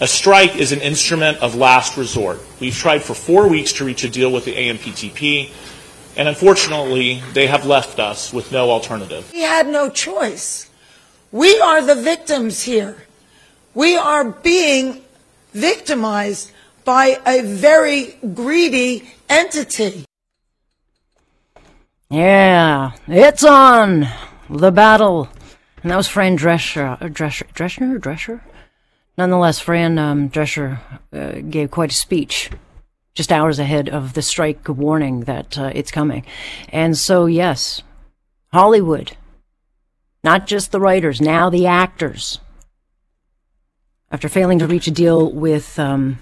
A strike is an instrument of last resort. We've tried for four weeks to reach a deal with the AMPTP, and unfortunately, they have left us with no alternative. We had no choice. We are the victims here. We are being victimized by a very greedy entity. Yeah, it's on. The battle. And that was Fran Drescher. Uh, Drescher, Drescher? Drescher? Nonetheless, Fran um, Drescher uh, gave quite a speech just hours ahead of the strike warning that uh, it's coming. And so, yes, Hollywood, not just the writers, now the actors, after failing to reach a deal with, um,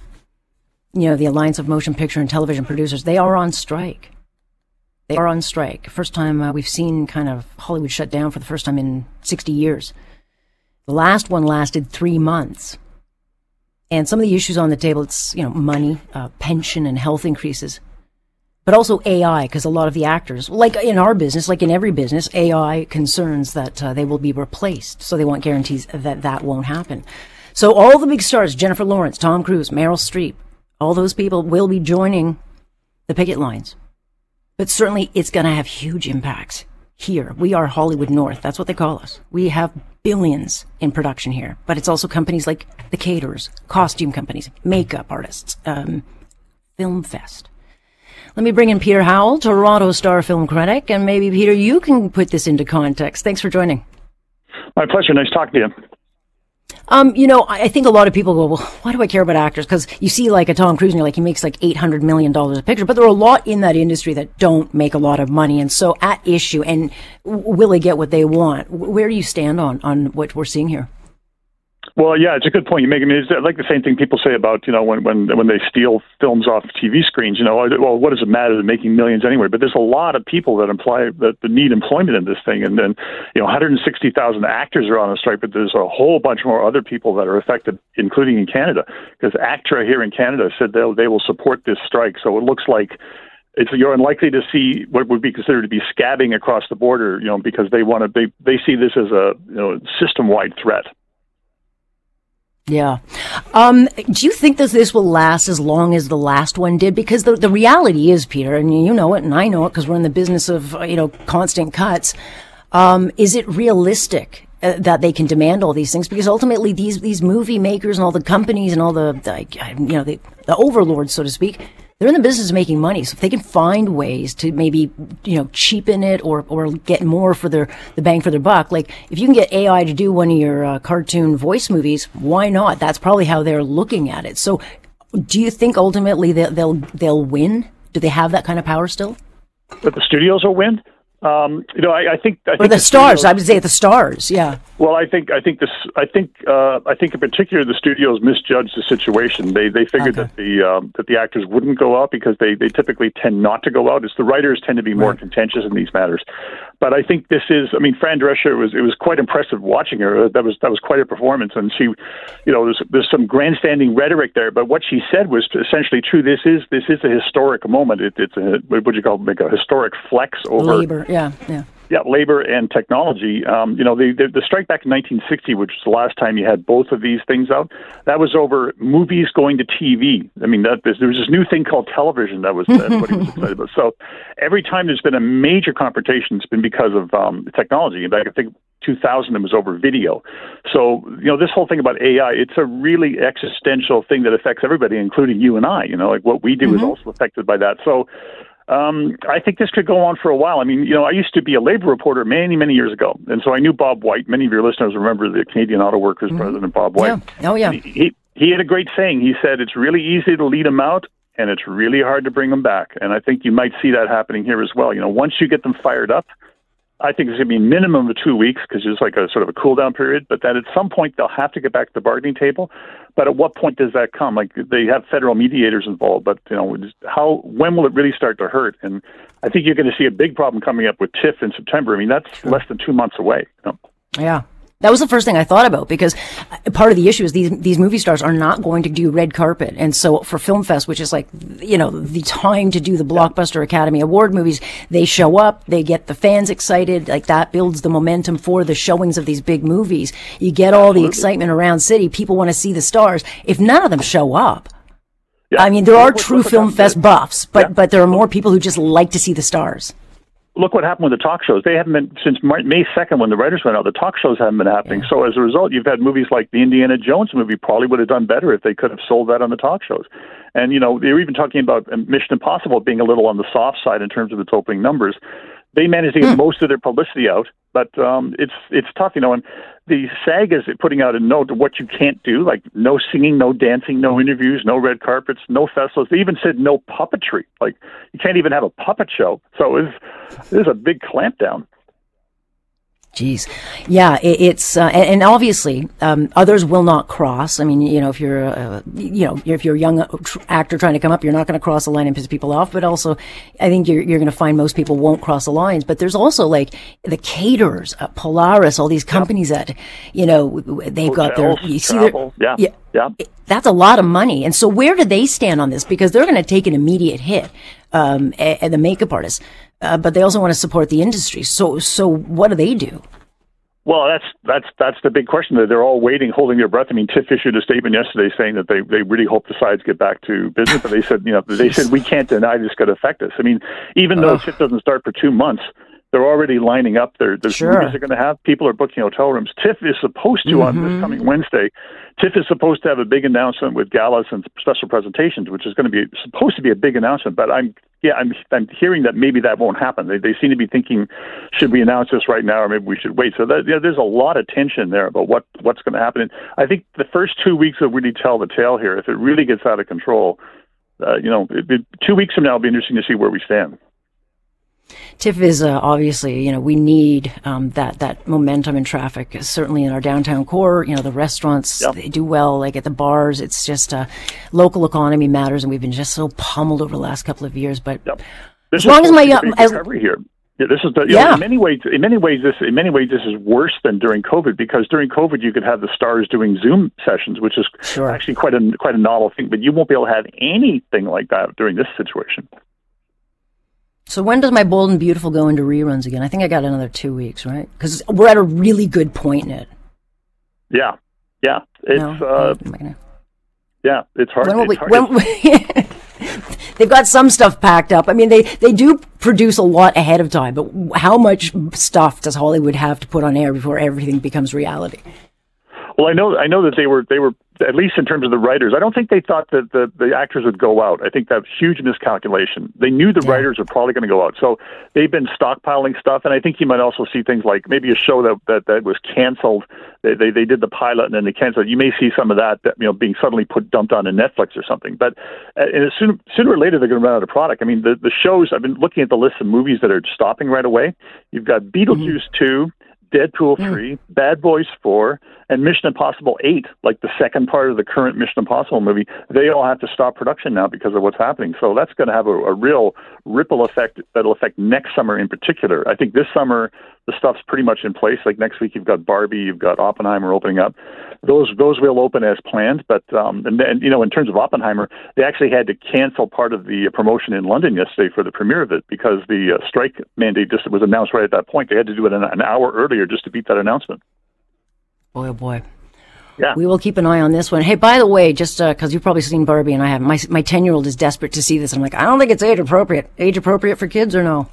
you know, the Alliance of Motion Picture and Television Producers, they are on strike. They are on strike. First time uh, we've seen kind of Hollywood shut down for the first time in 60 years. The last one lasted three months. And some of the issues on the table, it's, you know, money, uh, pension and health increases, but also AI, because a lot of the actors, like in our business, like in every business, AI concerns that uh, they will be replaced. So they want guarantees that that won't happen. So all the big stars, Jennifer Lawrence, Tom Cruise, Meryl Streep, all those people will be joining the picket lines. But certainly it's going to have huge impacts here. We are Hollywood North. That's what they call us. We have billions in production here, but it's also companies like the caterers, costume companies, makeup artists, um, Film Fest. Let me bring in Peter Howell, Toronto Star film critic, and maybe Peter, you can put this into context. Thanks for joining. My pleasure. Nice talking to you. Um, you know, I think a lot of people go, well, why do I care about actors? Because you see like a Tom Cruise and you're like, he makes like $800 million a picture, but there are a lot in that industry that don't make a lot of money. And so at issue, and will they get what they want? Where do you stand on, on what we're seeing here? Well, yeah, it's a good point you make. I mean, it's like the same thing people say about you know when when when they steal films off TV screens. You know, well, what does it matter? They're making millions anyway. But there's a lot of people that imply that, that need employment in this thing, and then you know, 160,000 actors are on a strike, but there's a whole bunch more other people that are affected, including in Canada, because ACTRA here in Canada said they they will support this strike. So it looks like it's you're unlikely to see what would be considered to be scabbing across the border, you know, because they want to they they see this as a you know system wide threat. Yeah. Um, do you think that this will last as long as the last one did? Because the, the reality is, Peter, and you know it, and I know it because we're in the business of, uh, you know, constant cuts. Um, is it realistic uh, that they can demand all these things? Because ultimately, these, these movie makers and all the companies and all the, the you know, the, the overlords, so to speak, they're in the business of making money. So if they can find ways to maybe, you know, cheapen it or, or get more for their, the bang for their buck, like if you can get AI to do one of your uh, cartoon voice movies, why not? That's probably how they're looking at it. So do you think ultimately they'll, they'll, they'll win? Do they have that kind of power still? That the studios will win? Um, you know, I, I think I or think the, the stars. Studios, I would say the stars. Yeah. Well, I think I think this. I think uh, I think in particular the studios misjudged the situation. They they figured okay. that the um, that the actors wouldn't go out because they they typically tend not to go out. It's the writers tend to be more right. contentious in these matters. But I think this is. I mean, Fran Drescher was. It was quite impressive watching her. That was that was quite a performance, and she, you know, there's there's some grandstanding rhetoric there. But what she said was essentially true. This is this is a historic moment. It, it's a what would you call it, like a historic flex over labor. Yeah, yeah yeah, labor and technology. Um, you know, the, the, the strike back in 1960, which was the last time you had both of these things out, that was over movies going to TV. I mean, that, there was this new thing called television that was everybody was excited about. So every time there's been a major confrontation, it's been because of um, technology. In fact, I think 2000 it was over video. So you know, this whole thing about AI, it's a really existential thing that affects everybody, including you and I. You know, like what we do mm-hmm. is also affected by that. So um, I think this could go on for a while. I mean, you know, I used to be a labor reporter many, many years ago, and so I knew Bob White. Many of your listeners remember the Canadian Auto Workers mm-hmm. president, Bob White. Yeah. Oh, yeah. He, he, he had a great saying. He said, "It's really easy to lead them out, and it's really hard to bring them back." And I think you might see that happening here as well. You know, once you get them fired up, I think it's going to be a minimum of two weeks because it's like a sort of a cool down period. But then at some point they'll have to get back to the bargaining table. But at what point does that come? Like they have federal mediators involved, but you know how when will it really start to hurt? And I think you're going to see a big problem coming up with TIFF in September. I mean that's sure. less than two months away. You know? Yeah. That was the first thing I thought about because part of the issue is these these movie stars are not going to do red carpet, and so for Film Fest, which is like you know the time to do the blockbuster Academy Award movies, they show up, they get the fans excited, like that builds the momentum for the showings of these big movies. You get all the excitement around city, people want to see the stars. If none of them show up, Yeah. I mean, there are true Film Fest buffs, but Yeah. but there are more people who just like to see the stars. Look what happened with the talk shows. They haven't been since May second when the writers went out. The talk shows haven't been happening. So as a result, you've had movies like the Indiana Jones movie probably would have done better if they could have sold that on the talk shows. And you know they were even talking about um, Mission Impossible being a little on the soft side in terms of its opening numbers. They managed to get most of their publicity out, but um, it's it's tough, you know. And the SAG is putting out a note of what you can't do, like no singing, no dancing, no interviews, no red carpets, no festivals. They even said no puppetry, like you can't even have a puppet show. So it's there's a big clampdown. Jeez, yeah, it, it's uh, and, and obviously um, others will not cross. I mean, you know, if you're uh, you know if you're a young tr- actor trying to come up, you're not going to cross the line and piss people off. But also, I think you're you're going to find most people won't cross the lines. But there's also like the caterers, uh, Polaris, all these companies that you know they've got their you see travel, their yeah, yeah. it- that's a lot of money. And so where do they stand on this? Because they're going to take an immediate hit, um, and the makeup artists, uh, but they also want to support the industry. So, so what do they do? Well, that's that's that's the big question. That they're all waiting, holding their breath. I mean, TIFF issued a statement yesterday saying that they, they really hope the sides get back to business. But they said, you know, they said we can't deny this could affect us. I mean, even though TIFF doesn't start for two months, they're already lining up. Their the Sure. movies they're going to have. People are booking hotel rooms. TIFF is supposed to on this coming Wednesday. TIFF is supposed to have a big announcement with galas and special presentations, which is going to be supposed to be a big announcement. But I'm yeah, I'm I'm hearing that maybe that won't happen. They they seem to be thinking, should we announce this right now, or maybe we should wait. So that, yeah, there's a lot of tension there about what what's going to happen. And I think the first two weeks will really tell the tale here. If it really gets out of control, uh, you know, it, it, two weeks from now, it'll be interesting to see where we stand. TIFF is uh, obviously, you know, we need um, that that momentum and traffic. Certainly in our downtown core, you know, the restaurants Yep. they do well. Like at the bars, it's just uh, local economy matters, and we've been just so pummeled over the last couple of years. But Yep. As long as my, uh, as- here. Yeah, this is the, you know, Yeah. in many ways. In many ways, this in many ways this is worse than during COVID because during COVID you could have the stars doing Zoom sessions, which is Sure. actually quite a quite a novel thing. But you won't be able to have anything like that during this situation. So when does my bold and beautiful go into reruns again? I think I got another two weeks, right? Because we're at a really good point in it. Yeah, yeah. It's No? uh, gonna- yeah. It's hard. when will we, hard. when, they've got some stuff packed up. I mean, they, they do produce a lot ahead of time, but how much stuff does Hollywood have to put on air before everything becomes reality? Well, I know I know that they were they were at least in terms of the writers. I don't think they thought that the the actors would go out. I think that's huge miscalculation. They knew the writers were probably going to go out, so they've been stockpiling stuff. And I think you might also see things like maybe a show that that, that was canceled. They, they they did the pilot and then they canceled. You may see some of that, that you know being suddenly put dumped onto Netflix or something. But uh, and sooner sooner or later they're going to run out of product. I mean the the shows. I've been looking at the list of movies that are stopping right away. You've got Beetlejuice two. Deadpool mm. 3, Bad Boys 4, and Mission Impossible 8, like the second part of the current Mission Impossible movie, they all have to stop production now because of what's happening. So that's going to have a, a real ripple effect that'll affect next summer in particular. I think this summer the stuff's pretty much in place. Like next week you've got Barbie, you've got Oppenheimer opening up. Those those will open as planned, but um, and then you know in terms of Oppenheimer, they actually had to cancel part of the promotion in London yesterday for the premiere of it because the uh, strike mandate just was announced right at that point. They had to do it an, an hour earlier just to beat that announcement. Boy, oh boy. Yeah. We will keep an eye on this one. Hey, by the way, just because you've probably seen Barbie and I haven't, my my ten year old is desperate to see this. I'm like, I don't think it's age appropriate. Age appropriate for kids or no?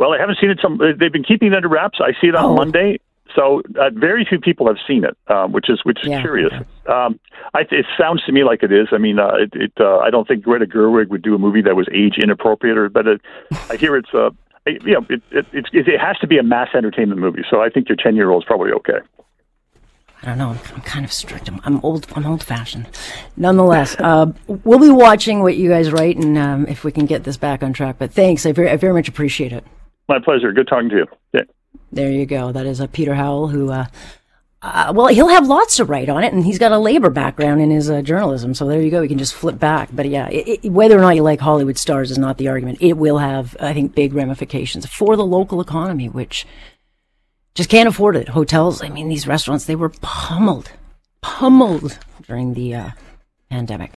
Well, I haven't seen it. Some they've been keeping it under wraps. I see it on Oh. Monday, so uh, very few people have seen it, um, which is which is Yeah, curious. Um, I, it sounds to me like it is. I mean, uh, it, it uh, I don't think Greta Gerwig would do a movie that was age inappropriate, or but it, I hear it's uh, it, you know, it, it, it, it has to be a mass entertainment movie. So I think your ten year old is probably okay. I don't know. I'm, I'm kind of strict. I'm, I'm old. I'm old fashioned. Nonetheless, uh, we'll be watching what you guys write, and um, if we can get this back on track. But thanks. I very, I very much appreciate it. My pleasure. Good talking to you. Yeah. There you go. That is uh, Peter Howell, who, uh, uh, well, he'll have lots to write on it, and he's got a labor background in his uh, journalism. So there you go. We can just flip back. But yeah, it, it, whether or not you like Hollywood stars is not the argument. It will have, I think, big ramifications for the local economy, which just can't afford it. Hotels, I mean, these restaurants, they were pummeled, pummeled during the uh, pandemic.